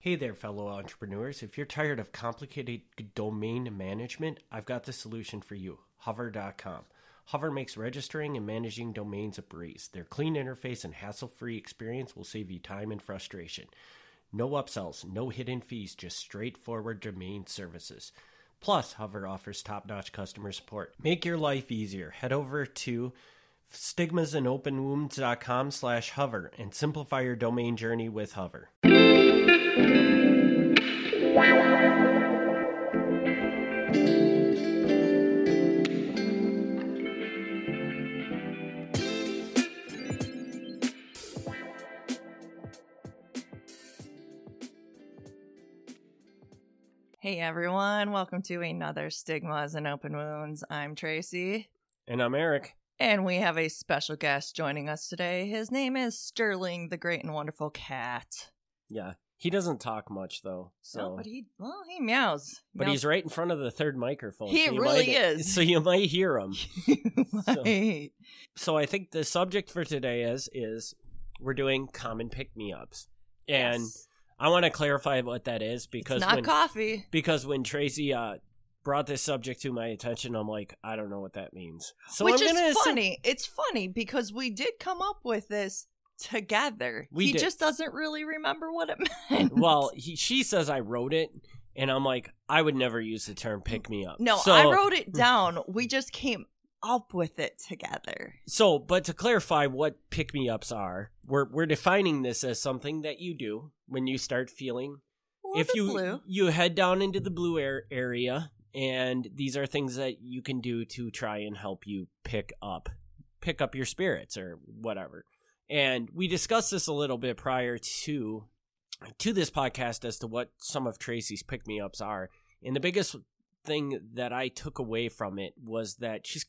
Hey there, fellow entrepreneurs. If you're tired of complicated domain management, I've got the solution for you hover.com. Hover makes registering and managing domains a breeze. Their clean interface and hassle free experience will save you time and frustration. No upsells, no hidden fees, just straightforward domain services. Plus, Hover offers top notch customer support. Make your life easier. Head over to stigmasandopenwounds.com slash hover and simplify your domain journey with Hover. Hey everyone, welcome to another Stigmas and Open Wounds. I'm Tracy, And I'm Eric. and we have a special guest joining us today. His name is Sterling, the great and wonderful cat. Yeah. He doesn't talk much though. So Oh, but he well, he meows. But Meows he's right in front of the third microphone. He so really might- is. So you might hear him. So- Right. So I think the subject for today is is we're doing common pick me ups. And Yes. I want to clarify what that is because it's not when coffee. because when Tracy uh brought this subject to my attention, I'm like, I don't know what that means. So Which I'm is gonna assume- funny. It's funny because we did come up with this together. We he did. just doesn't really remember what it meant. well, he, she says I wrote it, and I'm like, I would never use the term pick me up. no, So- I wrote it down. We just came up with it together. So, but to clarify what pick me ups are, we're we're defining this as something that you do when you start feeling if you blue. you head down into the blue air area and these are things that you can do to try and help you pick up pick up your spirits or whatever. And we discussed this a little bit prior to to this podcast as to what some of Tracy's pick me ups are. And the biggest thing that I took away from it was that she's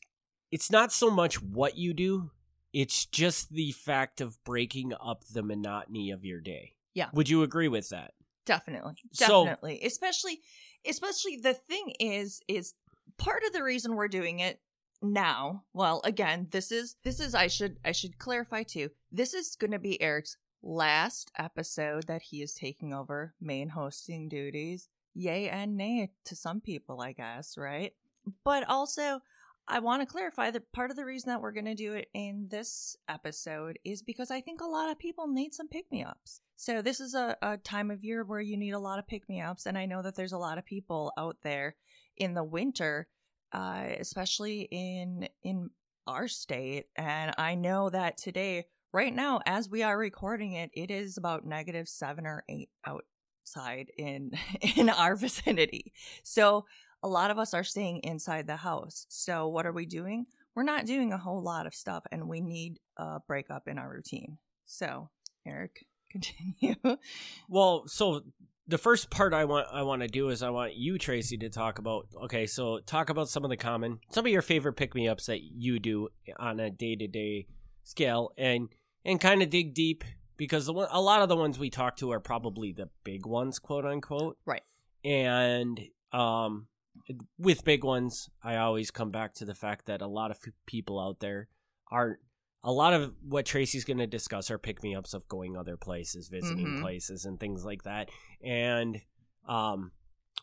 it's not so much what you do, it's just the fact of breaking up the monotony of your day. Yeah. Would you agree with that? Definitely. So- Definitely. especially especially the thing is is part of the reason we're doing it now. Well, again, this is this is I should I should clarify too. This is going to be Eric's last episode that he is taking over main hosting duties. Yay and nay to some people, I guess, right? But also I want to clarify that part of the reason that we're going to do it in this episode is because I think a lot of people need some pick me ups. So, this is a, a time of year where you need a lot of pick me ups. And I know that there's a lot of people out there in the winter, uh, especially in, in our state. And I know that today, right now, as we are recording it, it is about negative seven or eight outside in, in our vicinity. So, a lot of us are staying inside the house. So, what are we doing? We're not doing a whole lot of stuff, and we need a breakup in our routine. So, Eric, continue. Well, so the first part I want I want to do is I want you Tracy to talk about okay, so talk about some of the common some of your favorite pick me ups that you do on a day-to-day scale and and kind of dig deep because the one, a lot of the ones we talk to are probably the big ones, quote unquote. Right. And um with big ones, I always come back to the fact that a lot of people out there aren't a lot of what Tracy's going to discuss are pick me ups of going other places, visiting Mhm. places, and things like that. And um,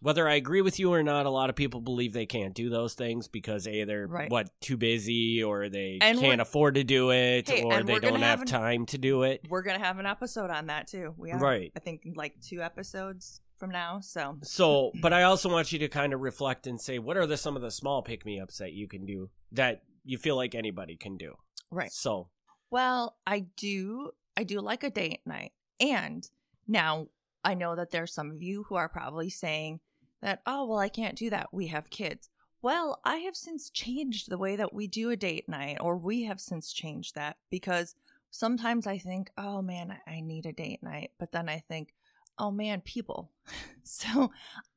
whether I agree with you or not, a lot of people believe they can't do those things because a they're Right. what too busy, or they And can't afford to do it, Hey, or they don't have an- time to do it. We're going to have an episode on that too. We have, Right. I think, like two episodes from now. So, So, but I also want you to kind of reflect and say, what are the some of the small pick me ups that you can do that you feel like anybody can do? Right. So, Well, I do. I do like a date night. And now I know that there's some of you who are probably saying that, oh, well, I can't do that. We have kids. Well, I have since changed the way that we do a date night, or we have since changed that because sometimes I think, oh man, I- I need a date night. But then I think, oh man, people. so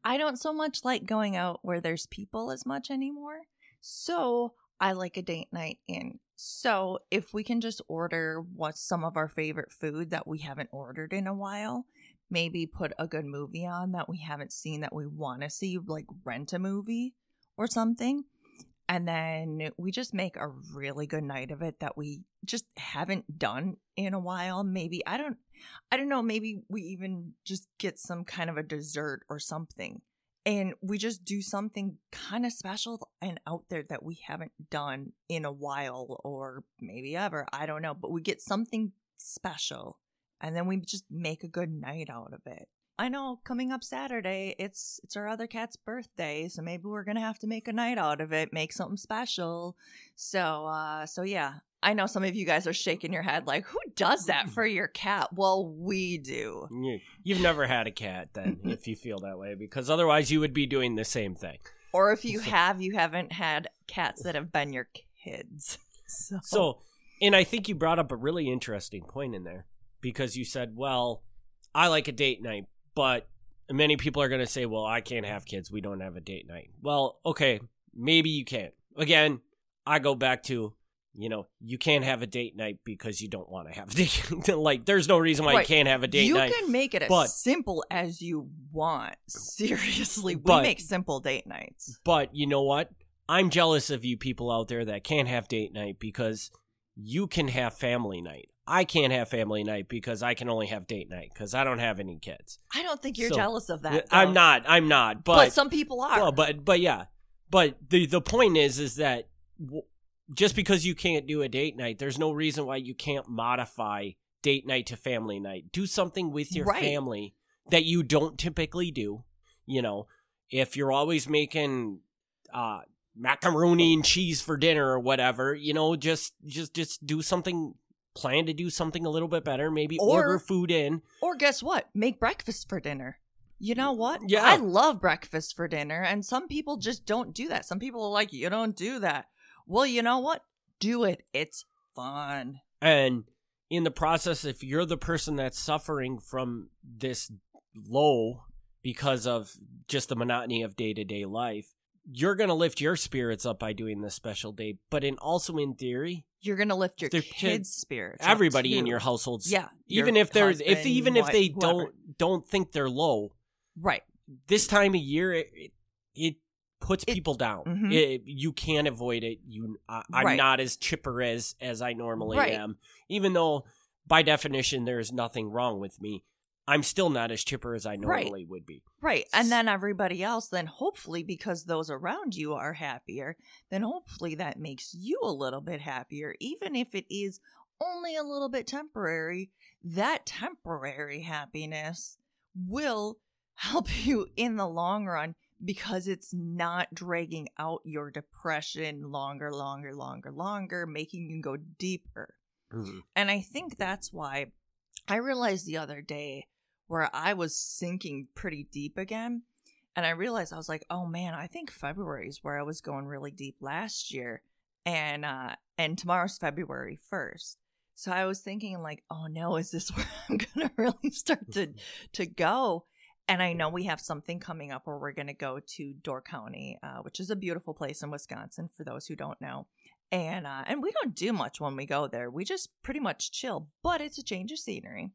I don't so much like going out where there's people as much anymore. So I like a date night in. So if we can just order what's some of our favorite food that we haven't ordered in a while, maybe put a good movie on that we haven't seen that we want to see, like rent a movie or something. and then we just make a really good night of it that we just haven't done in a while maybe i don't i don't know maybe we even just get some kind of a dessert or something and we just do something kind of special and out there that we haven't done in a while or maybe ever i don't know but we get something special and then we just make a good night out of it I know coming up Saturday, it's it's our other cat's birthday, so maybe we're gonna have to make a night out of it, make something special. So uh so yeah. I know some of you guys are shaking your head like, who does that mm. for your cat? Well, we do. You've never had a cat then, if you feel that way, because otherwise you would be doing the same thing. Or if you have, you haven't had cats that have been your kids. So. so, and I think you brought up a really interesting point in there because you said, well, I like a date night, but many people are going to say, well, I can't have kids. We don't have a date night. Well, okay, maybe you can't. Again, I go back to, you know, you can't have a date night because you don't want to have a date. like, there's no reason why right. you can't have a date you night. You can make it as but, simple as you want. Seriously, we but, make simple date nights. But you know what? I'm jealous of you people out there that can't have date night because you can have family night. I can't have family night because I can only have date night because I don't have any kids. I don't think you're so, jealous of that. Though. I'm not. I'm not. But, but some people are. Well, but but yeah. But the the point is is that w- just because you can't do a date night, there's no reason why you can't modify date night to family night. Do something with your right. family that you don't typically do. You know, if you're always making uh macaroni and cheese for dinner or whatever, you know, just just just do something plan to do something a little bit better, maybe or, order food in. Or guess what? Make breakfast for dinner. You know what? Yeah. I love breakfast for dinner, and some people just don't do that. Some people are like, you don't do that. Well, you know what? Do it. It's fun. And in the process, if you're the person that's suffering from this low because of just the monotony of day to day life, you're going to lift your spirits up by doing this special day. But in also in theory, you're going to lift your kids' spirits. Everybody in your households, yeah. Even if they're if even if they whoever. don't don't think they're low, right? This time of year, it, it puts it, people down. Mm-hmm. It, you can't avoid it. You, I, am right. not as chipper as as I normally right. am, even though by definition there is nothing wrong with me. I'm still not as chipper as I normally right. would be. Right. And then everybody else, then hopefully, because those around you are happier, then hopefully that makes you a little bit happier, even if it is only a little bit temporary. That temporary happiness will help you in the long run because it's not dragging out your depression longer, longer, longer, longer, making you go deeper. Mm-hmm. And I think that's why I realized the other day where I was sinking pretty deep again. And I realized I was like, oh man, I think February is where I was going really deep last year. And uh and tomorrow's February 1st. So I was thinking like, oh no, is this where I'm gonna really start to to go? And I know we have something coming up where we're gonna go to Door County, uh, which is a beautiful place in Wisconsin for those who don't know. And uh, and we don't do much when we go there. We just pretty much chill, but it's a change of scenery.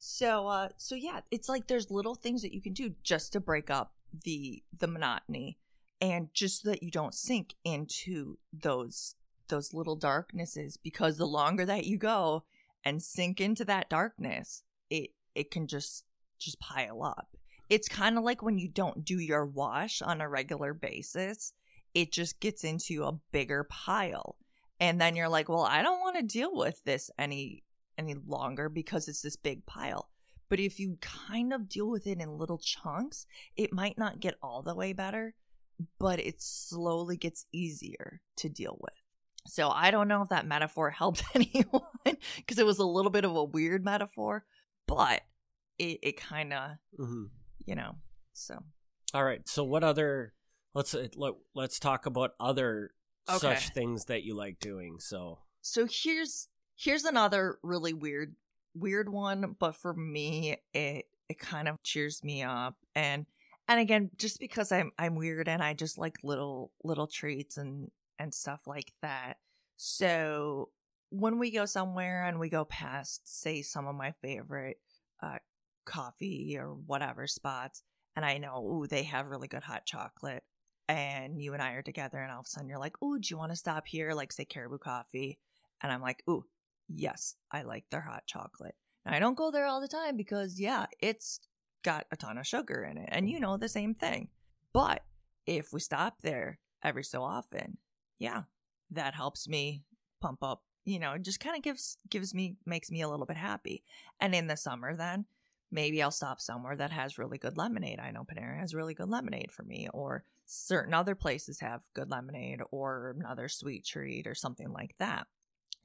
So uh so yeah, it's like there's little things that you can do just to break up the the monotony and just so that you don't sink into those those little darknesses because the longer that you go and sink into that darkness, it it can just just pile up. It's kind of like when you don't do your wash on a regular basis, it just gets into a bigger pile. And then you're like, "Well, I don't want to deal with this any any longer because it's this big pile. But if you kind of deal with it in little chunks, it might not get all the way better, but it slowly gets easier to deal with. So I don't know if that metaphor helped anyone because it was a little bit of a weird metaphor, but it, it kind of, mm-hmm. You know, so. All right. So what other, let's, uh, let, let's talk about other okay. such things that you like doing. So, so here's Here's another really weird weird one, but for me it it kind of cheers me up and and again just because I'm I'm weird and I just like little little treats and and stuff like that. So when we go somewhere and we go past say some of my favorite uh coffee or whatever spots and I know ooh they have really good hot chocolate and you and I are together, and all of a sudden you're like, "Ooh, do you want to stop here?" Like say Caribou Coffee, and I'm like, "Ooh, yes, I like their hot chocolate." Now I don't go there all the time because yeah, it's got a ton of sugar in it, and you know the same thing. But if we stop there every so often, yeah, that helps me pump up. You know, it just kind of gives gives me makes me a little bit happy. And in the summer, then maybe I'll stop somewhere that has really good lemonade. I know Panera has really good lemonade for me, or certain other places have good lemonade, or another sweet treat, or something like that.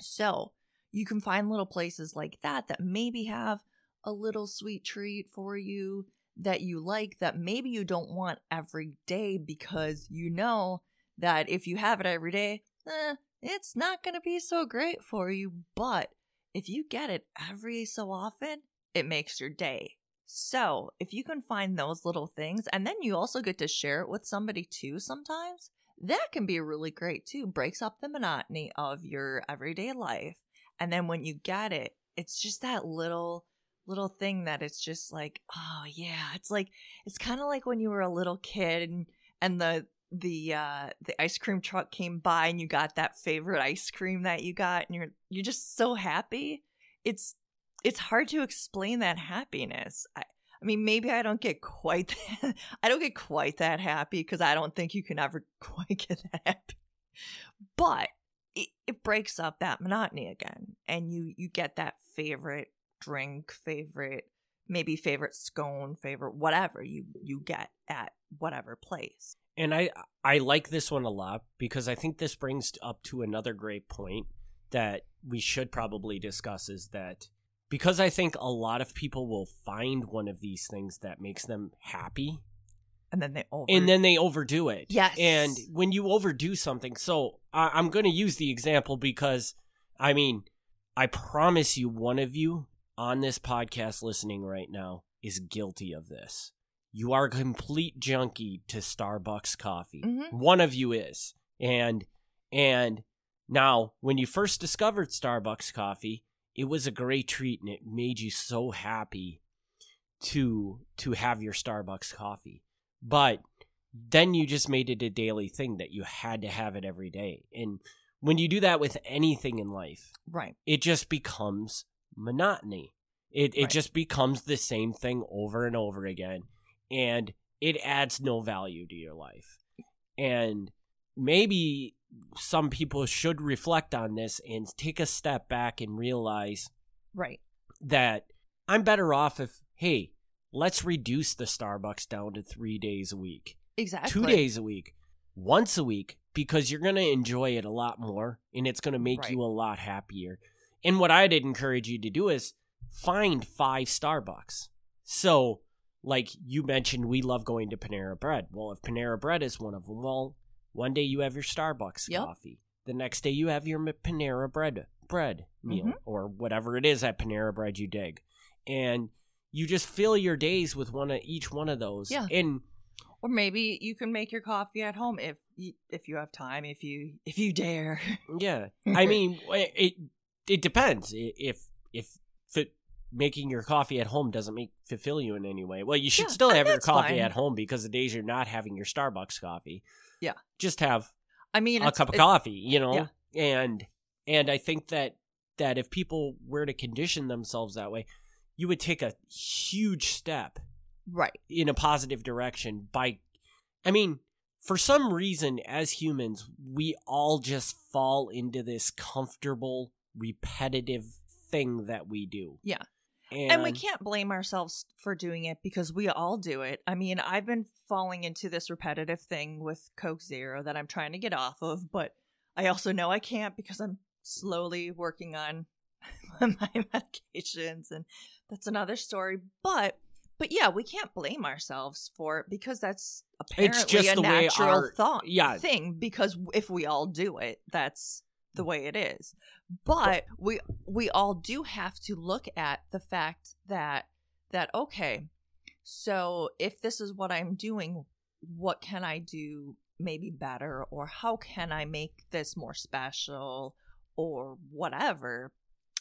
So you can find little places like that that maybe have a little sweet treat for you that you like that maybe you don't want every day because you know that if you have it every day, eh, it's not going to be so great for you. But if you get it every so often, it makes your day. So, if you can find those little things, and then you also get to share it with somebody too sometimes, that can be really great too. Breaks up the monotony of your everyday life. And then when you get it, it's just that little little thing that it's just like, oh yeah, it's like it's kind of like when you were a little kid and and the the uh the ice cream truck came by and you got that favorite ice cream that you got and you're you're just so happy. It's it's hard to explain that happiness. I I mean, maybe I don't get quite that, I don't get quite that happy because I don't think you can ever quite get that happy. But it, it breaks up that monotony again and you you get that favorite drink, favorite maybe favorite scone, favorite whatever you you get at whatever place. And I I like this one a lot because I think this brings up to another great point that we should probably discuss is that because I think a lot of people will find one of these things that makes them happy and then they over and then they overdo it. Yes. And when you overdo something, so I, I'm going to use the example because I mean, I promise you, one of you on this podcast listening right now is guilty of this. You are a complete junkie to Starbucks coffee. Mhm. One of you is. And and now when you first discovered Starbucks coffee, it was a great treat and it made you so happy to to have your Starbucks coffee. But then you just made it a daily thing that you had to have it every day. And when you do that with anything in life, right. it just becomes monotony. It it Right. just becomes the same thing over and over again, and it adds no value to your life. And maybe some people should reflect on this and take a step back and realize Right. that I'm better off if hey, let's reduce the Starbucks down to three days a week Exactly. two days a week, once a week, because you're going to enjoy it a lot more and it's going to make Right. you a lot happier. And what I'd encourage you to do is find five Starbucks. So, like you mentioned, we love going to Panera Bread. Well, if Panera Bread is one of them, well, one day you have your Starbucks Yep. coffee. The next day you have your Panera Bread bread meal Mhm. or whatever it is at Panera Bread you dig. And you just fill your days with one of each one of those. Yeah. And Or maybe you can make your coffee at home if you, if you have time, if you if you dare. Yeah, I mean, it it, depends. If if making your coffee at home doesn't make fulfill you in any way, well, you should Yeah, still have your coffee fine. at home because the days you're not having your Starbucks coffee, Yeah. just have I mean, a cup of coffee, you know. yeah. And and I think that that if people were to condition themselves that way, you would take a huge step Right. in a positive direction by I mean, for some reason as humans, we all just fall into this comfortable, repetitive thing that we do. Yeah. And, And we can't blame ourselves for doing it because we all do it. I mean, I've been falling into this repetitive thing with Coke Zero that I'm trying to get off of, but I also know I can't because I'm slowly working on my medications and that's another story. But but yeah, we can't blame ourselves for it because that's apparently just a natural our- thought yeah. thing because if we all do it, that's the way it is. But we we all do have to look at the fact that that okay, so if this is what I'm doing, what can I do maybe better or how can I make this more special or whatever?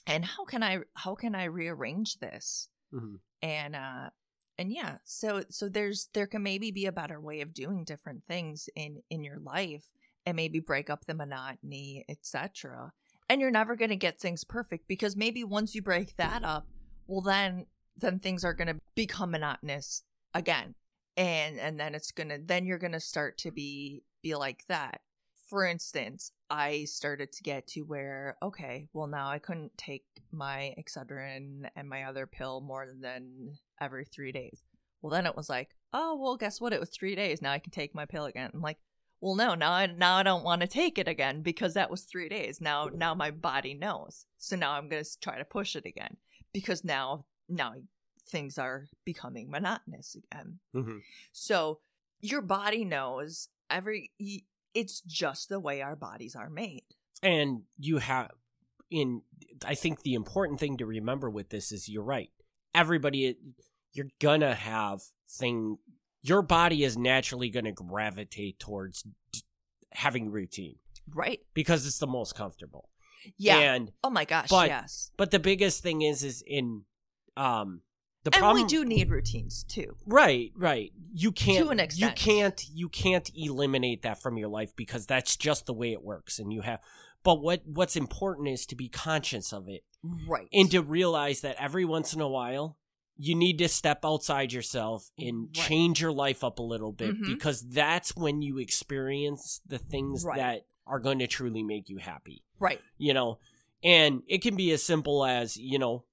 And how can I how can I rearrange this? Mhm. And uh and yeah so so there's there can maybe be a better way of doing different things in in your life and maybe break up the monotony etc and you're never going to get things perfect because maybe once you break that up well then then things are going to become monotonous again. And and then it's going to then you're going to start to be be like that. For instance i started to get to where okay well now i couldn't take my excedrin and my other pill more than every three days. Well then it was like oh well guess what? It was three days. Now i can take my pill again. I'm like well no now i now i don't want to take it again because that was three days. Now now my body knows. So now i'm going to try to push it again because now now things are becoming monotonous again. Mhm. so your body knows every it's just the way our bodies are made. And you have in i think the important thing to remember with this is you're right. Everybody you're gonna have thing your body is naturally gonna gravitate towards d- having routine. Right. Because it's the most comfortable. Yeah. And oh my gosh but yes. but the biggest thing is is in um the and problem we do need routines too. Right, right. You can't an you can't you can't eliminate that from your life because that's just the way it works and you have but what what's important is to be conscious of it. Right. And to realize that every once in a while you need to step outside yourself and Right. change your life up a little bit Mhm. because that's when you experience the things Right. that are going to truly make you happy right you know and it can be as simple as you know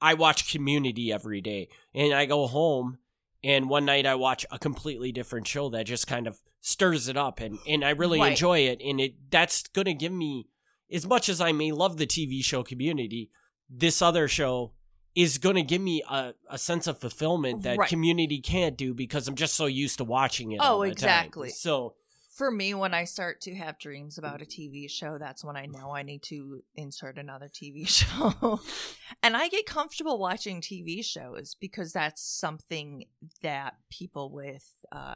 i watch community every day and i go home and one night i watch a completely different show that just kind of stirs it up and and i really Right. enjoy it and it that's going to give me as much as i may love the tv show community this other show is going to give me a, a sense of fulfillment that Right. community can't do because i'm just so used to watching it Oh, the time. exactly. so for me when i start to have dreams about a tv show that's when i know i need to insert another tv show and i get comfortable watching tv shows because that's something that people with uh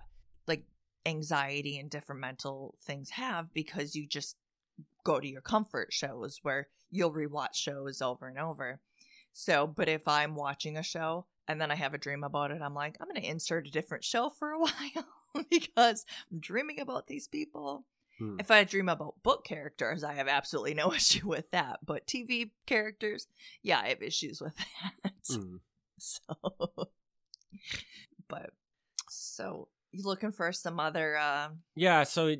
like anxiety and different mental things have because you just go to your comfort shows where you'll rewatch shows over and over so but if i'm watching a show and then i have a dream about it i'm like i'm going to insert a different show for a while because I'm dreaming about these people. Hmm. If I dream about book characters, I have absolutely no issue with that. But TV characters, yeah, I have issues with that. mm. So, but so you looking for some other? uh Yeah, so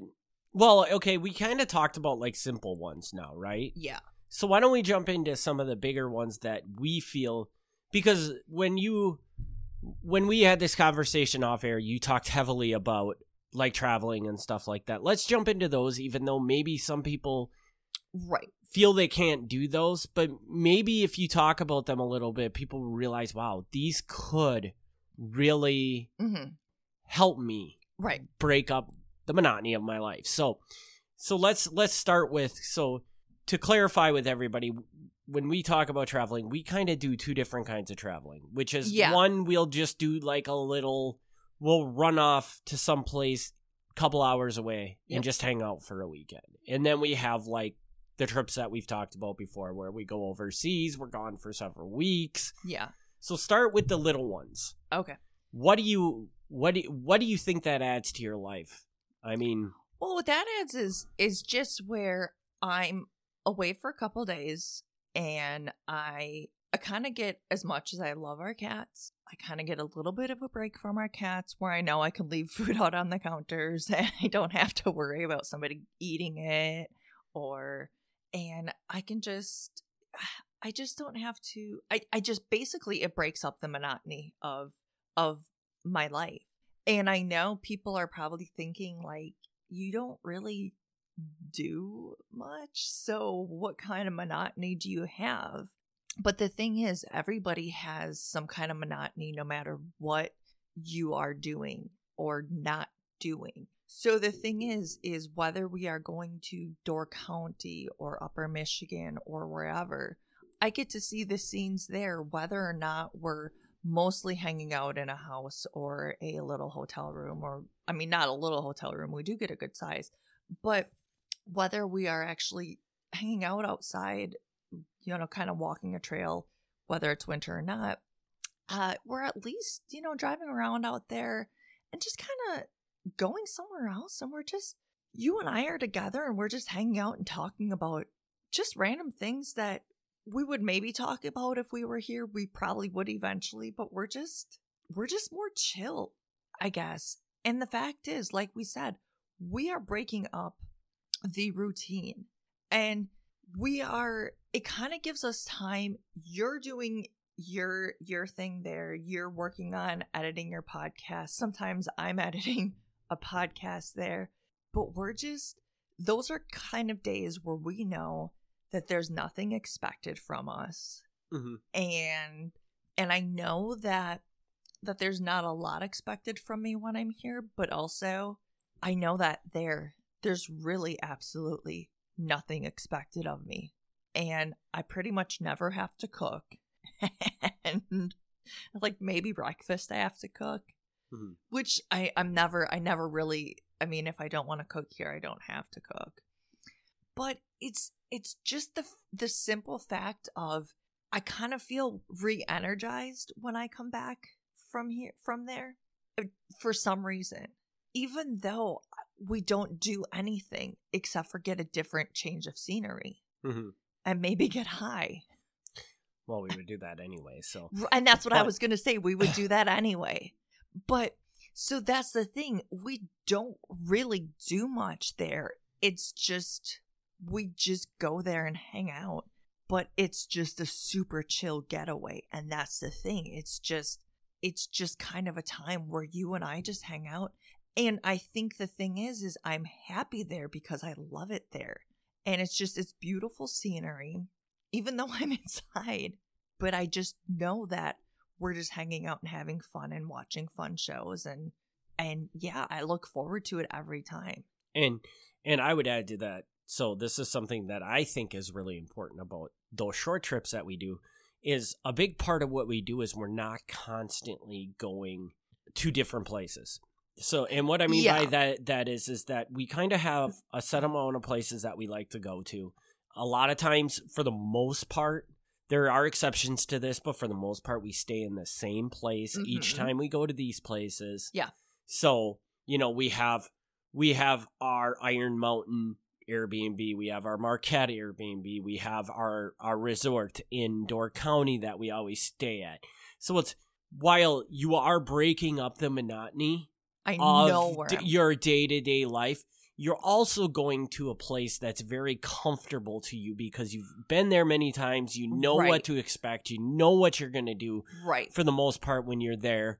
well, okay, we kind of talked about like simple ones now, right? Yeah, So why don't we jump into some of the bigger ones that we feel because when you when we had this conversation off air, you talked heavily about like traveling and stuff like that. Let's jump into those even though maybe some people right. feel they can't do those, but maybe if you talk about them a little bit, people realize, wow, these could really hmm help me Right. break up the monotony of my life. So so let's let's start with so to clarify with everybody when we talk about traveling, we kind of do two different kinds of traveling, which is Yeah. one we'll just do like a little we'll run off to some place couple hours away Yep. and just hang out for a weekend. And then we have like the trips that we've talked about before where we go overseas, we're gone for several weeks. Yeah. So start with the little ones Okay. what do you what do what do you think that adds to your life i mean Well, what that adds is is just where I'm away for a couple days and I I kind of get as much as I love our cats, I kind of get a little bit of a break from our cats where I know I can leave food out on the counters and I don't have to worry about somebody eating it or and I can just I just don't have to I I just basically it breaks up the monotony of of my life. And I know people are probably thinking like you don't really do much. So, what kind of monotony do you have? But the thing is, everybody has some kind of monotony no matter what you are doing or not doing. So the thing is is whether we are going to Door County or Upper Michigan or wherever, I get to see the scenes there whether or not we're mostly hanging out in a house or a little hotel room or I mean not a little hotel room, we do get a good size, but whether we are actually hanging out outside, you know, kind of walking a trail, whether it's winter or not, uh, we're at least, you know, driving around out there and just kind of going somewhere else. And we're just, you and I are together and we're just hanging out and talking about just random things that we would maybe talk about if we were here. We probably would eventually, but we're just, we're just more chill, I guess. And the fact is, like we said, we are breaking up the routine. And we are, it kind of gives us time. You're doing your your thing there. You're working on editing your podcast. Sometimes i'm editing a podcast there. But we're just those are kind of days where we know that there's nothing expected from us. Mm-hmm. and and i know that that there's not a lot expected from me when i'm here but also i know that there there's really absolutely nothing expected of me. And i pretty much never have to cook. And like maybe breakfast i have to cook. Mhm. which i i'm never i never really i mean if i don't want to cook here i don't have to cook. But it's it's just the the simple fact of i kind of feel re-energized when i come back from here from there uh, for some reason. Even though we don't do anything except for get a different change of scenery Mm-hmm. and maybe get high Well, we would do that anyway. So And that's what I was going to say. We would do that anyway. But so that's the thing. We don't really do much there. It's just, we just go there and hang out. But it's just a super chill getaway. And that's the thing. It's just, it's just kind of a time where you and I just hang out. And I think the thing is, is I'm happy there because I love it there. And it's just, it's beautiful scenery, even though I'm inside but I just know that we're just hanging out and having fun and watching fun shows and and yeah, I look forward to it every time. and and I would add to that. So this is something that I think is really important about those short trips that we do. Is a big part of what we do is we're not constantly going to different places. So, and what I mean by that that is is that we kind of have a set amount of places that we like to go to. A lot of times, for the most part, there are exceptions to this, but for the most part, we stay in the same place each Mhm. time we go to these places. Yeah. So, you know, we have we have our Iron Mountain Airbnb, we have our Marquette Airbnb, we have our our resort in Door County that we always stay at. So it's while you are breaking up the monotony I of know where d- your day-to-day life, you're also going to a place that's very comfortable to you because you've been there many times, you know what to expect, you know what you're going to do right. for the most part when you're there.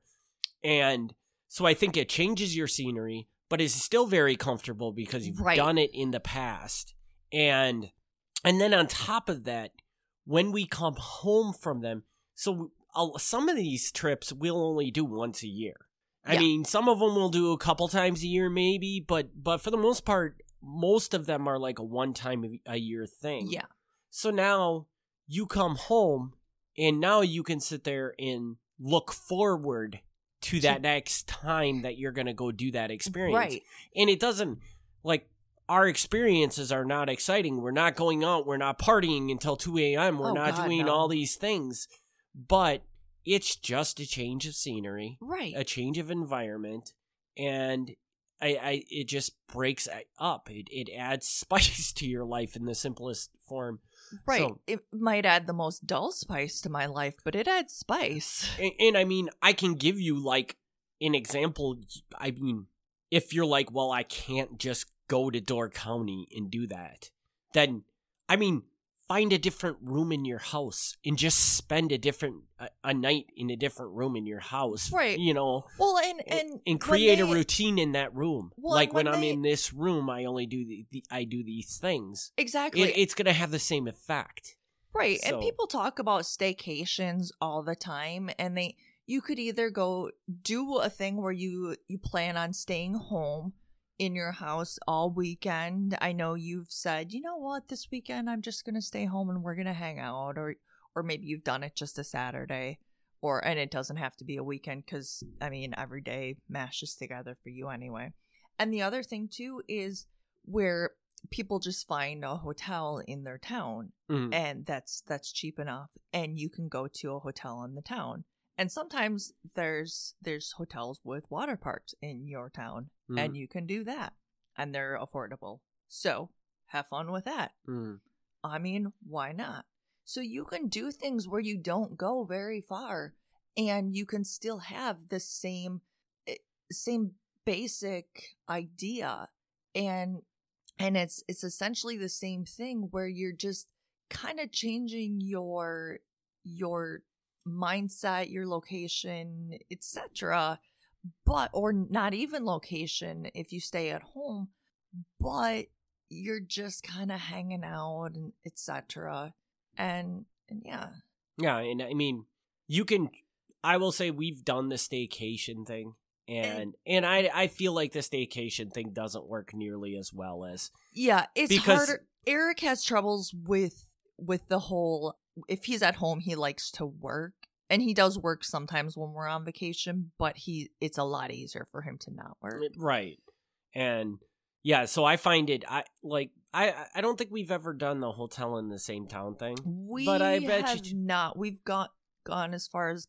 And so I think it changes your scenery, but it's still very comfortable because you've Right. done it in the past. And and then on top of that, when we come home from them, so some of these trips we'll only do once a year. I Yeah. mean, some of them we'll do a couple times a year maybe, but but for the most part, most of them are like a one time a year thing. Yeah. So now you come home and now you can sit there and look forward to that next time that you're going to go do that experience. Right. And it doesn't like our experiences are not exciting. We're not going out, we're not partying until 2 a.m. We're Oh, not God, doing no. all these things. But it's just a change of scenery, Right. a change of environment, and I, I it just breaks up. It it adds spice to your life in the simplest form. right. so- it might add the most dull spice to my life, but it adds spice. And, and I mean, I can give you like an example. I mean, if you're like, well, I can't just go to Door County and do that, then I mean, find a different room in your house and just spend a different a, a night in a different room in your house, Right. You know, Well, and and, and create a they- routine in that room. Well, like when, when I'm they- in this room, I only do the, the I do these things. Exactly. It, it's gonna have the same effect. Right. So- And people talk about staycations all the time and they you could either go do a thing where you you plan on staying home in your house all weekend. I know you've said, "You know what? This weekend I'm just going to stay home and we're going to hang out." Or or maybe you've done it just a Saturday or and it doesn't have to be a weekend cuz I mean every day mashes together for you anyway. And the other thing too is where people just find a hotel in their town Mhm. and that's that's cheap enough and you can go to a hotel in the town and sometimes there's there's hotels with water parks in your town Mm, and you can do that and they're affordable. So have fun with that. Mm. i mean why not? So you can do things where you don't go very far and you can still have the same eh, same basic idea and and it's it's essentially the same thing where you're just kind of changing your your mindset your location etc but or not even location if you stay at home but you're just kind of hanging out and etc and and yeah Yeah, and I mean, you can. I will say we've done the staycation thing, and and I I feel like the staycation thing doesn't work nearly as well as yeah it's Because- harder eric has troubles with with the whole if he's at home he likes to work and he does work sometimes when we're on vacation but he it's a lot easier for him to not work right, and yeah. So I find it I like I I don't think we've ever done the hotel in the same town thing. we But I bet you not we've got gone as far as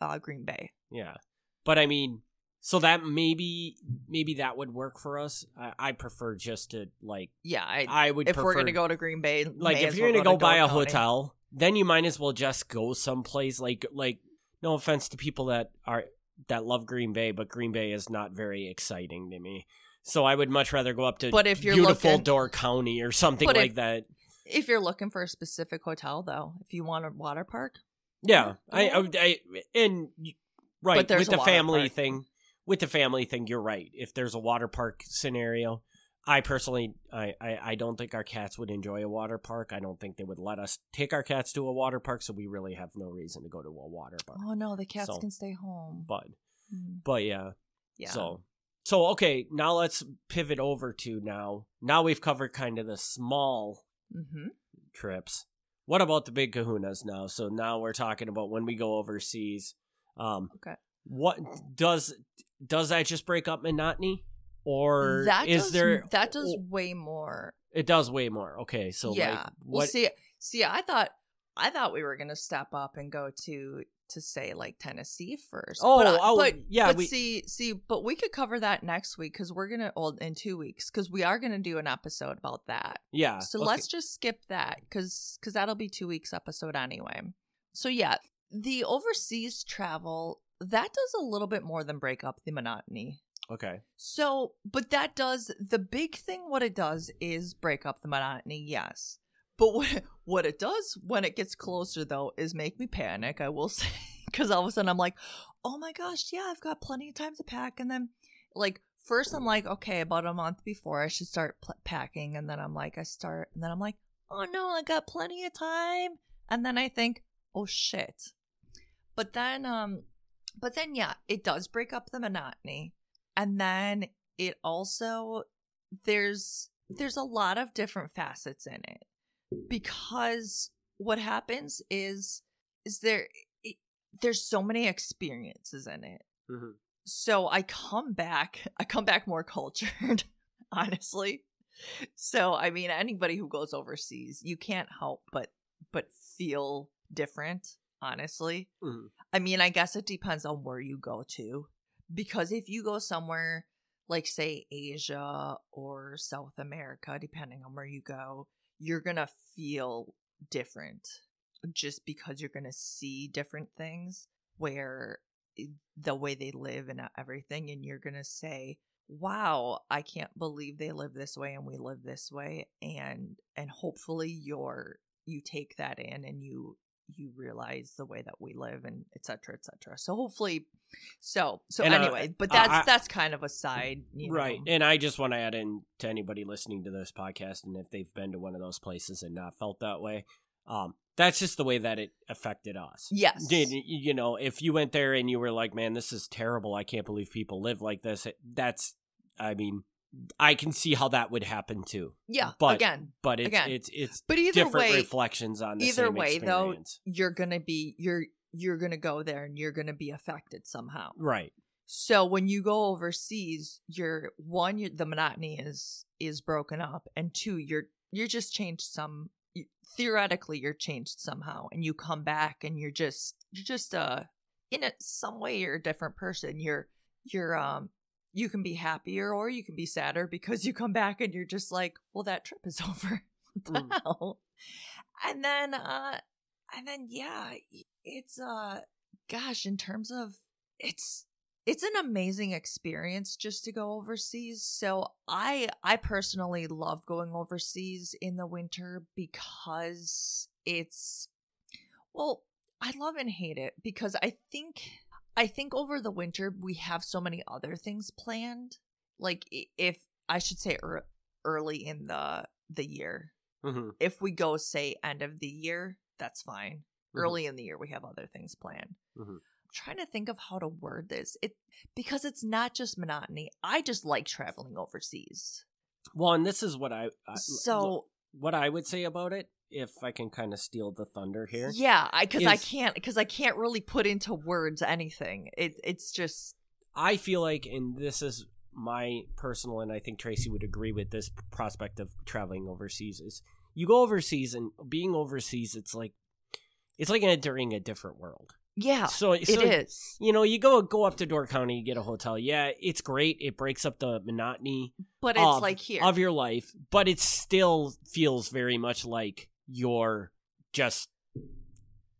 uh, green bay Yeah, but I mean, so that maybe maybe that would work for us. I, I prefer just to like yeah I, I would if prefer, we're gonna go to green bay like if you're well gonna go to buy a County. hotel, then you might as well just go someplace like like no offense to people that are that love Green Bay, but Green Bay is not very exciting to me. So I would much rather go up to But if you're beautiful looking- Door County or something But if- like that. if you're looking for a specific hotel though if you want a water park Yeah, I, I, I and right But with the family park. thing. With the family thing, you're right. If there's a water park scenario, I personally, I, I, I don't think our cats would enjoy a water park. I don't think they would let us take our cats to a water park, so we really have no reason to go to a water park. oh no the cats So- can stay home But, Hmm. but yeah. yeah So, so okay. Now let's pivot over to now. Now we've covered kind of the small mm-hmm. trips. What about the big kahunas now? So now we're talking about when we go overseas. Um, Okay. What does does that just break up monotony, or that is does, there that does way more It does way more. Okay, so yeah like well see see i thought i thought we were gonna step up and go to to say like tennessee first Oh, but, I- oh, but yeah, but we- see see but we could cover that next week because we're gonna well in two weeks because we are gonna do an episode about that yeah. so okay. let's just skip that because because that'll be two weeks episode anyway so yeah the overseas travel that does a little bit more than break up the monotony Okay. so, but that does the big thing. What it does is break up the monotony. Yes, but what what it does when it gets closer though is make me panic. I will say because all of a sudden I'm like, oh my gosh, yeah, I've got plenty of time to pack, and then like first I'm like, okay, about a month before I should start pl- packing, and then I'm like, I start, and then I'm like, oh no, I got plenty of time, and then I think, oh shit, but then um, but then yeah, it does break up the monotony and then it also there's there's a lot of different facets in it because what happens is is there it, there's so many experiences in it Mhm. so i come back i come back more cultured honestly so i mean anybody who goes overseas you can't help but but feel different honestly Mhm. I mean, I guess it depends on where you go to. Because if you go somewhere like, say, Asia or South America, depending on where you go, you're going to feel different just because you're going to see different things where the way they live and everything. And you're going to say, wow, I can't believe they live this way and we live this way. And, and hopefully you're, you take that in and you you realize the way that we live and et cetera, et cetera. So hopefully, so so And, uh, anyway, but I- that's I- that's kind of a side, you know. Right. And I just want to add in to anybody listening to this podcast, and if they've been to one of those places and not felt that way, um, that's just the way that it affected us. Yes. Did you know if you went there and you were like, "Man, this is terrible. I can't believe people live like this." That's, I mean, I can see how that would happen too. Yeah. But- again, But it's Again. it's it's but either different way, reflections on the either way though, you're gonna be you're you're gonna go there and you're gonna be affected somehow. right? So when you go overseas, you're one, you're, the monotony is is broken up, and two, you're you're just changed some. You, theoretically, you're changed somehow, and you come back and you're just you're just uh in a, some way you're a different person. You're you're um you can be happier or you can be sadder because you come back and you're just like, well, that trip is over. what the Mm. hell? And then uh and then yeah, it's uh gosh, in terms of it's it's an amazing experience just to go overseas. So I I personally love going overseas in the winter because it's well, I love and hate it because I think I think over the winter we have so many other things planned. Like if I should say ear early in the the year. hmm If we go say end of the year, that's fine. Mhm. Early in the year we have other things planned. Mhm. I'm trying to think of how to word this. It because it's not just monotony. I just like traveling overseas. Well, and this is what I, I So what I would say about it, if I can kind of steal the thunder here. yeah, I because I is- can't because I can't really put into words anything. It it's just I feel like, and this is my personal, and I think Tracy would agree with this prospect of traveling overseas is you go overseas and being overseas, it's like it's like entering a different world. yeah, So, it so is. you know, you go go up to Door County, you get a hotel. Yeah, it's great. It breaks up the monotony But it's of, like here. of your life, but it still feels very much like you're just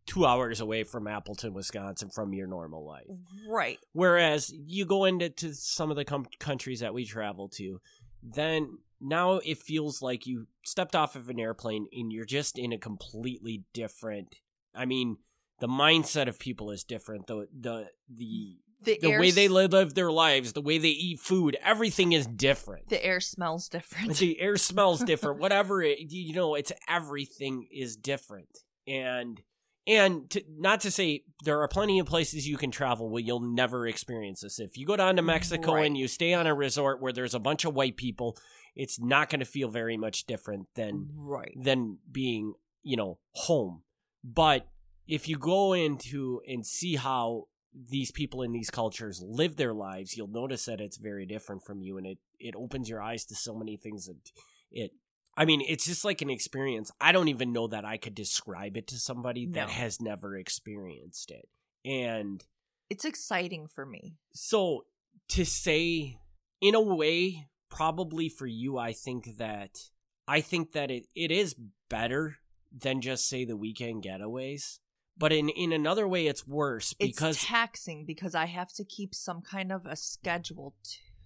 two hours away from Appleton, Wisconsin, from your normal life. right. Whereas you go into to some of the com- countries that we travel to, then now it feels like you stepped off of an airplane and you're just in a completely different. I mean, the mindset of people is different. The the the The, the way they s- live their lives, the way they eat food, everything is different. the air smells different. the air smells different. Whatever it, you know, it's everything is different. And and to, not to say there are plenty of places you can travel where you'll never experience this. If you go down to Mexico Right. and you stay on a resort where there's a bunch of white people, it's not going to feel very much different than right. than being, you know, home. But if you go into and see how these people in these cultures live their lives, you'll notice that it's very different from you and it it opens your eyes to so many things that it I mean, it's just like an experience. I don't even know that I could describe it to somebody that has never experienced it. And It's exciting for me. so to say in a way probably for you i think that i think that it, it is better than just say the weekend getaways but in in another way it's worse because it's taxing because I have to keep some kind of a schedule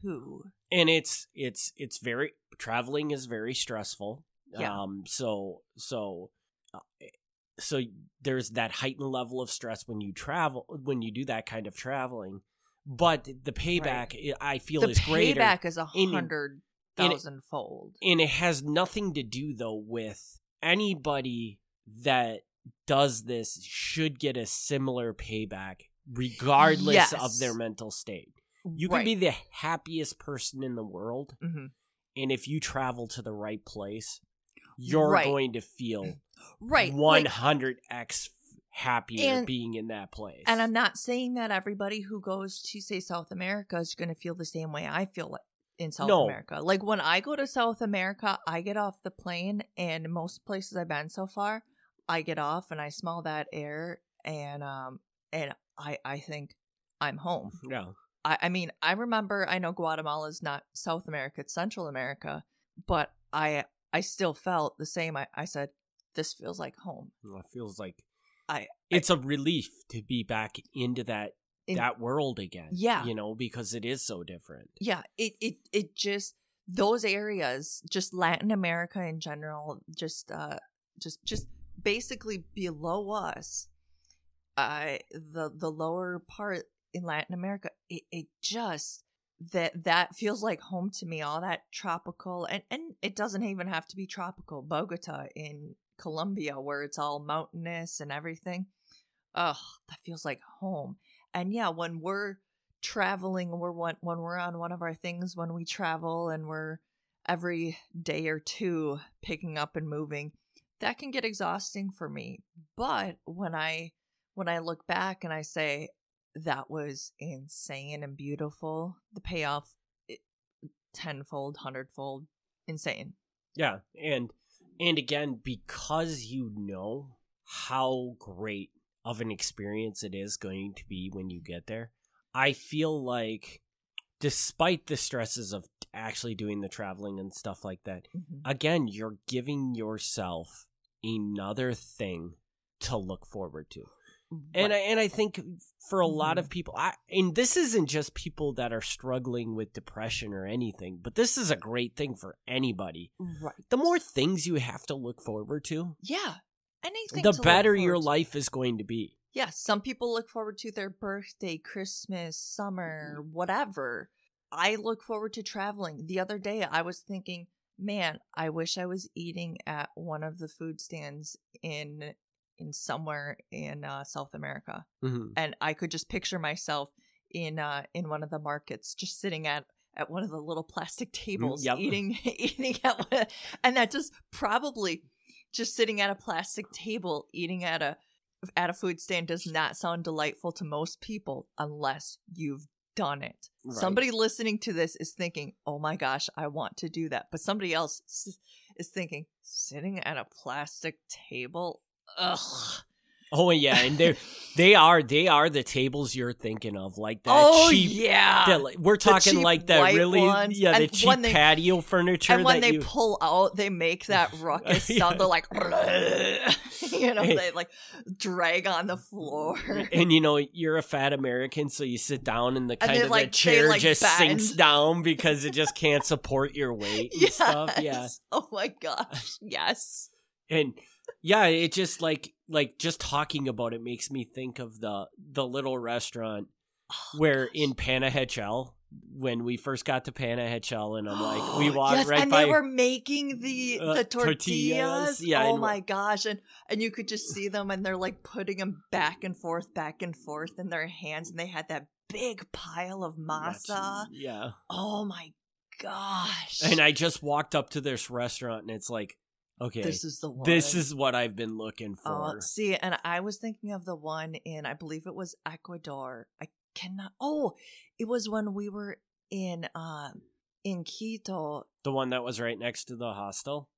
too. and it's it's it's very traveling is very stressful Yeah. um so so uh, so there's that heightened level of stress when you travel when you do that kind of traveling but the payback i I feel the is greater payback is a hundred in- fold. and it has nothing to do though with anybody that does this should get a similar payback regardless of their mental state you right. can be the happiest person in the world hmm and if you travel to the right place you're Right. going to feel right. 100x happier And- being in that place and I'm not saying that everybody who goes to say South America is going to feel the same way I feel like in South No. America. Like when I go to South America, I get off the plane and most places I've been so far, I get off and I smell that air and um and I I think I'm home. yeah I, I mean, I remember I know Guatemala is not South America, it's Central America, but I I still felt the same. I, I said, This feels like home. it feels like I- it's a relief to be back into that In- that world again Yeah. you know because it is so different yeah it it it just those areas just latin america in general just uh just just basically below us uh the the lower part in latin america it, it just that that feels like home to me all that tropical and and it doesn't even have to be tropical. Bogota in colombia where it's all mountainous and everything ugh that feels like home. And yeah when we're traveling we're when we're on one of our things when we travel and we're every day or two picking up and moving that can get exhausting for me but when i when i look back and i say that was insane and beautiful the payoff it, tenfold hundredfold insane Yeah, and and again because you know how great of an experience it is going to be when you get there. I feel like despite the stresses of actually doing the traveling and stuff like that, Mhm. again, you're giving yourself another thing to look forward to. And I, and I think for a lot Mhm. of people, I and this isn't just people that are struggling with depression or anything, but this is a great thing for anybody. right. The more things you have to look forward to, Yeah. Anything. the better your to. life is going to be. Yeah, some people look forward to their birthday, Christmas, summer, whatever. I look forward to traveling. The other day I was thinking, man, I wish I was eating at one of the food stands in in somewhere in uh, South America. Mhm. And I could just picture myself in uh in one of the markets just sitting at at one of the little plastic tables yep. eating eating at one, and that just probably just sitting at a plastic table eating at a at a food stand does not sound delightful to most people unless you've done it. Right. Somebody listening to this is thinking, "Oh my gosh, I want to do that." But somebody else is thinking, "Sitting at a plastic table? Ugh." Oh yeah, and they they are they are the tables you're thinking of, like that oh cheap. yeah. that, we're talking like that really, ones, yeah, the cheap they- patio furniture and when they you. pull out, they make that ruckus Yeah. sound. They're like, you know, Hey. they like drag on the floor. and you know you're a fat American, so you sit down and the kind they, of like- the they, chair like, just sinks down because it just can't support your weight and stuff. Yeah, Oh my gosh. Yes. and yeah, it just like like just talking about it makes me think of the the little restaurant Oh, where gosh. in Panajachel when we first got to Panajachel and I'm like we walked yes, right and by they were making the Uh, the tortillas, tortillas. yeah, oh and- my gosh, and and you could just see them, and they're like putting them back and forth, back and forth in their hands, and they had that big pile of masa. yeah. Oh my gosh! And I just walked up to this restaurant and it's like okay, this is the one. this is what I've been looking Oh, for. see, and I was thinking of the one in, I believe it was Ecuador. I cannot. Oh, it was when we were in, um, in Quito. the one that was right next to the hostel.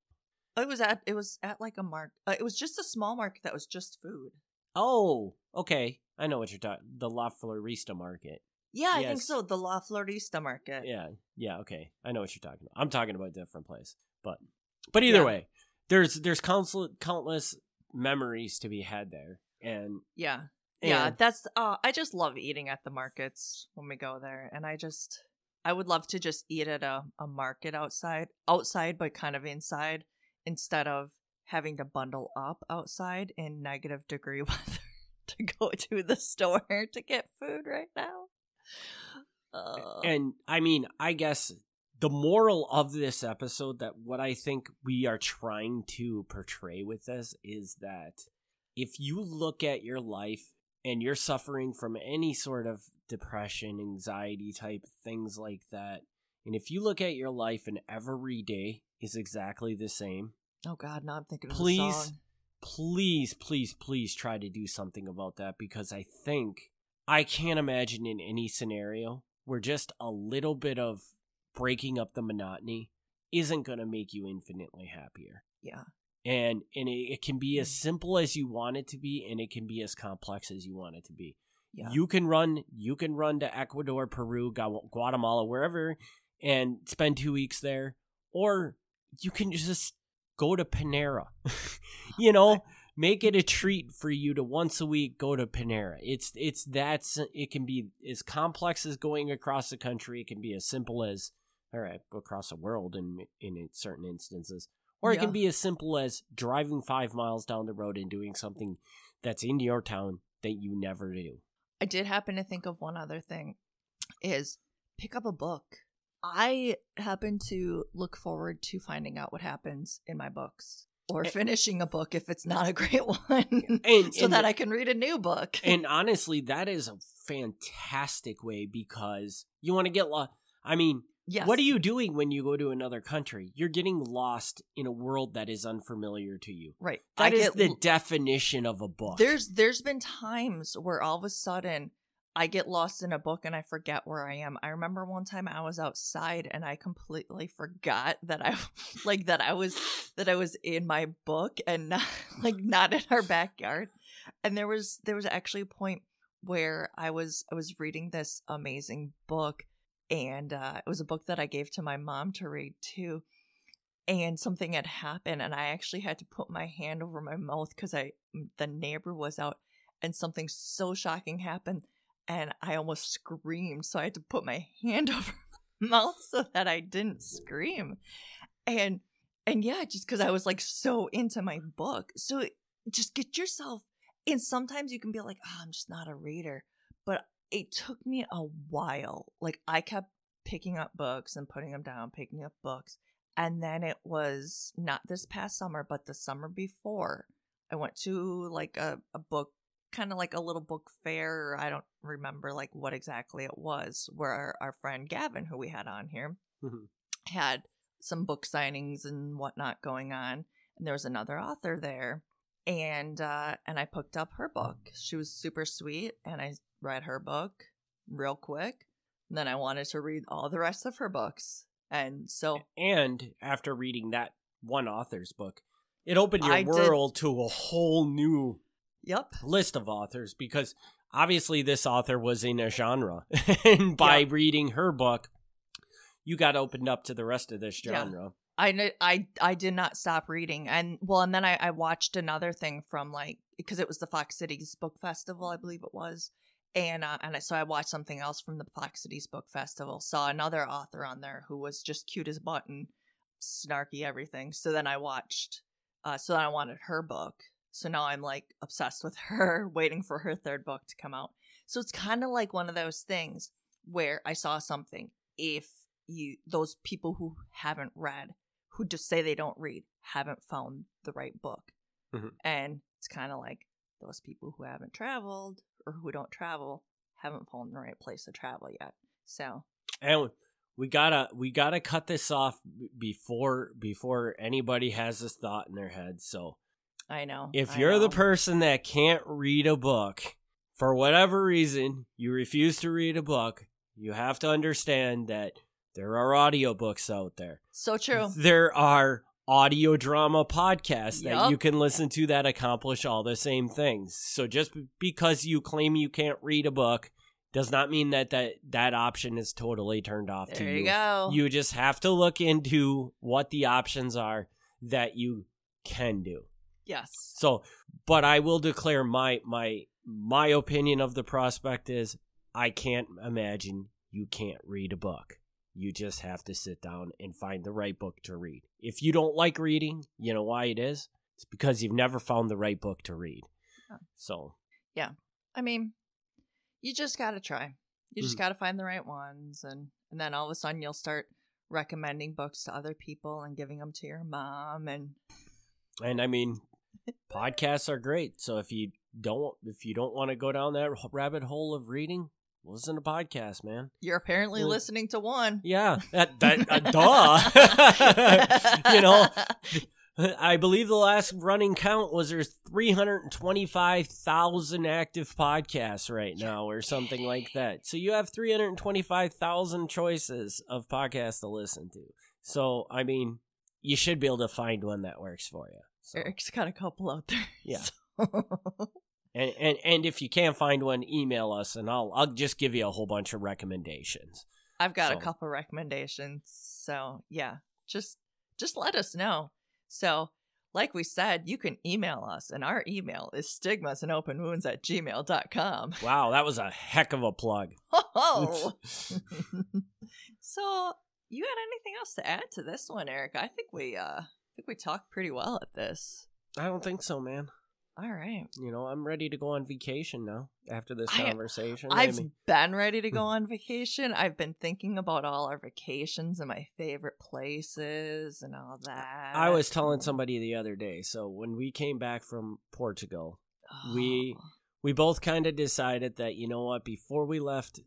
It was at, it was at like a mark. Uh, it was just a small market that was just food. Oh, okay. I know what you're talking. The La Florista Market. Yeah, I think so. The La Florista market. Yeah, yeah. Okay, I know what you're talking about. I'm talking about a different place, but but either Yeah. way, there's there's countless countless memories to be had there, and Yeah. Yeah, that's uh I just love eating at the markets when we go there and I just I would love to just eat at a, a market outside outside but kind of inside instead of having to bundle up outside in negative degree weather to go to the store to get food right now. Uh, and I mean, I guess the moral of this episode that what I think we are trying to portray with this is that if you look at your life and you're suffering from any sort of depression, anxiety type things like that, and if you look at your life and every day is exactly the same, oh god, now I'm thinking of please, the song. please, please, please try to do something about that because I think I can't imagine in any scenario where just a little bit of breaking up the monotony isn't going to make you infinitely happier. Yeah. And and it, it can be as mm. simple as you want it to be, and it can be as complex as you want it to be. Yeah. You can run. You can run to Ecuador, Peru, Gua- Guatemala, wherever, and spend two weeks there, or you can just go to Panera. you know, make it a treat for you to once a week go to Panera. It's it's that's it can be as complex as going across the country. It can be as simple as all right, across the world in in certain instances, or it can be as simple as driving five miles down the road and doing something that's in your town that you never do. I did happen to think of one other thing is pick up a book. I happen to look forward to finding out what happens in my books or finishing a book if it's not a great one And so and that the- I can read a new book. and honestly, that is a fantastic way because you want to get lost. I mean, yes. what are you doing when you go to another country? You're getting lost in a world that is unfamiliar to you. Right. That I is get the definition of a book. There's there's been times where all of a sudden I get lost in a book and I forget where I am. I remember one time I was outside and I completely forgot that I like that I was that I was in my book and not like not in our backyard. and there was there was actually a point where I was I was reading this amazing book, and uh, it was a book that I gave to my mom to read too. And something had happened, and I actually had to put my hand over my mouth because I the neighbor was out, and something so shocking happened, and I almost screamed. So I had to put my hand over my mouth so that I didn't scream, and and yeah, just because I was like so into my book. So just get yourself and sometimes you can be like, oh, I'm just not a reader. But it took me a while. Like I kept picking up books and putting them down, picking up books. And then it was not this past summer, but the summer before. I went to like a, a book, kind of like a little book fair. I don't remember like what exactly it was, where our, our friend Gavin, who we had on here, Mhm. had some book signings and whatnot going on. And there was another author there and uh and I picked up her book. She was super sweet and I read her book real quick. And then I wanted to read all the rest of her books. And so And after reading that one author's book, it opened your I did- world to a whole new yep. list of authors because obviously this author was in a genre. and by Yeah. reading her book, you got opened up to the rest of this Yeah. genre. I I I did not stop reading. And well and then I, I watched another thing from like because it was the Fox Cities Book Festival, I believe it was. And uh, and I, so I watched something else from the Fox Cities Book Festival. Saw another author on there who was just cute as button, snarky everything. So then I watched. Uh, so then I wanted her book. So now I'm like obsessed with her, waiting for her third book to come out. So it's kind of like one of those things where I saw something. If you those people who haven't read, who just say they don't read, haven't found the right book, Mhm. and it's kind of like those people who haven't traveled or who don't travel haven't found the right place to travel yet. So And we gotta we gotta cut this off before before anybody has this thought in their head. So I know if I you're the person that can't read a book for whatever reason, you refuse to read a book, you have to understand that there are audiobooks out there. so true. There are audio drama podcasts that you can listen to that accomplish all the same things. So just because you claim you can't read a book does not mean that that, that option is totally turned off to There you go. You just have to look into what the options are that you can do. yes. So, but I will declare my my my opinion of the prospect is I can't imagine you can't read a book. You just have to sit down and find the right book to read. If you don't like reading, you know why it is? It's because you've never found the right book to read. Oh. So, yeah. I mean, you just gotta try. You just Mhm. gotta find the right ones, and and then all of a sudden you'll start recommending books to other people and giving them to your mom and and I mean, podcasts are great. So if you don't if you don't want to go down that rabbit hole of reading, listen to podcasts, man. you're apparently Well, listening to one. Yeah, that, that uh, duh. you know, I believe the last running count was there's 325,000 active podcasts right now, or something like that. So you have 325,000 choices of podcasts to listen to. So I mean, you should be able to find one that works for you. So, Eric's got a couple out there. Yeah. so- and, and and if you can't find one, email us, and I'll I'll just give you a whole bunch of recommendations. I've got So- a couple recommendations. So yeah, just just let us know. So like we said, you can email us, and our email is stigmas and open wounds at gmail.com. Wow, that was a heck of a plug. Oh. so you had anything else to add to this one, Eric? I think we uh I think we talked pretty well at this. I don't think so, man. All right. You know, I'm ready to go on vacation now after this I- conversation. I I've been ready to hmm. go on vacation. I've been thinking about all our vacations and my favorite places and all that. I was telling somebody the other day. So when we came back from Portugal, we- Oh. we both kind of decided that you know what, before we left,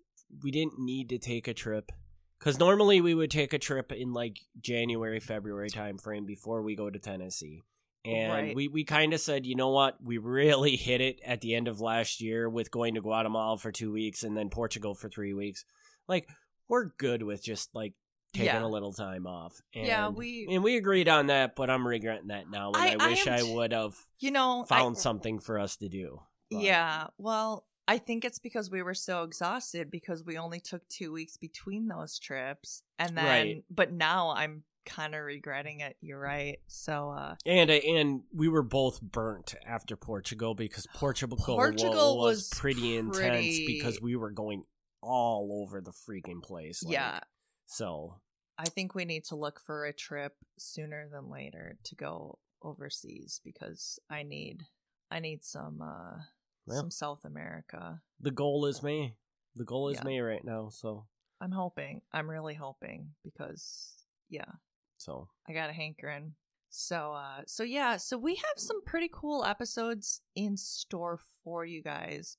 we didn't need to take a trip because normally we would take a trip in like January, February time frame before we go to Tennessee. And Right. we, we kind of said, you know what, we really hit it at the end of last year with going to Guatemala for two weeks and then Portugal for three weeks. Like, we're good with just like taking Yeah. a little time off. And, Yeah, we- and we agreed on that, but I'm regretting that now, and I, I- I wish I, t- would have You know, I- found something for us to do. but- Yeah. Well, I think it's because we were so exhausted because we only took two weeks between those trips. And then, Right. but now I'm kind of regretting it. You're right. So, uh, And and we were both burnt after Portugal because Portugal, Portugal was, was pretty intense because we were going all over the freaking place. like, yeah, So I think we need to look for a trip sooner than later to go overseas because I need, I need some, uh, Well. some South America. the goal is me. The goal is Yeah. May right now. So I'm hoping. I'm really hoping because, yeah, so I got a hankering. So uh so yeah, so we have some pretty cool episodes in store for you guys.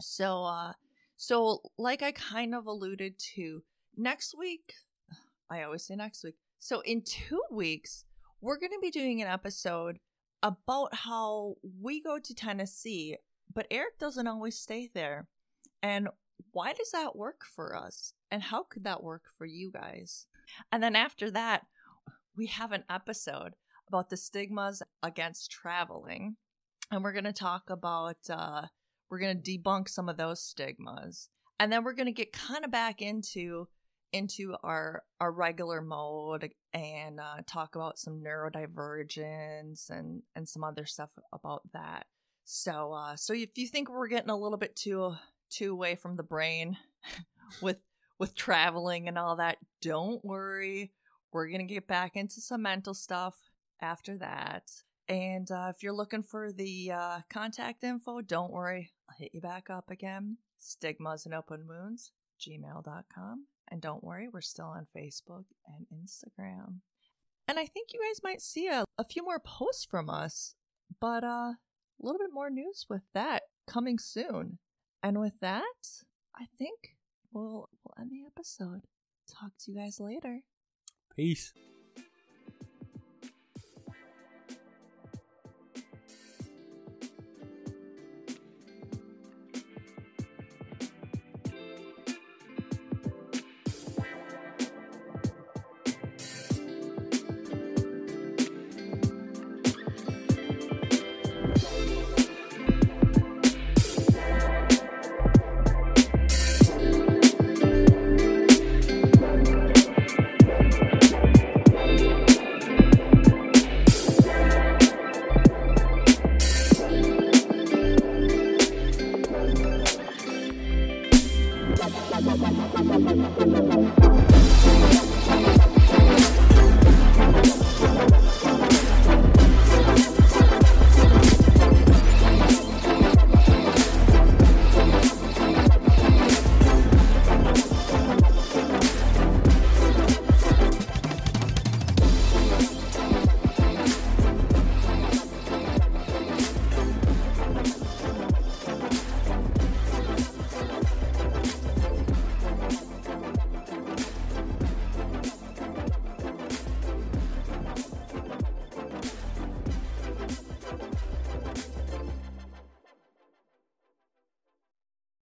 So uh so like I kind of alluded to, next week I always say next week. So in 2 weeks, we're going to be doing an episode about how we go to Tennessee, but Eric doesn't always stay there. And why does that work for us? And how could that work for you guys? And then after that, we have an episode about the stigmas against traveling. And we're going to talk about, uh, we're going to debunk some of those stigmas. And then we're going to get kind of back into into our our regular mode and uh, talk about some neurodivergence and and some other stuff about that. So uh so if you think we're getting a little bit too too away from the brain with with traveling and all that, don't worry. We're going to get back into some mental stuff after that. And uh, if you're looking for the uh, contact info, don't worry. I'll hit you back up again. Stigmas and open wounds, gmail.com. And don't worry, we're still on Facebook and Instagram. And I think you guys might see a, a few more posts from us, but uh, a little bit more news with that coming soon. And with that, I think we'll, we'll end the episode. Talk to you guys later. Peace.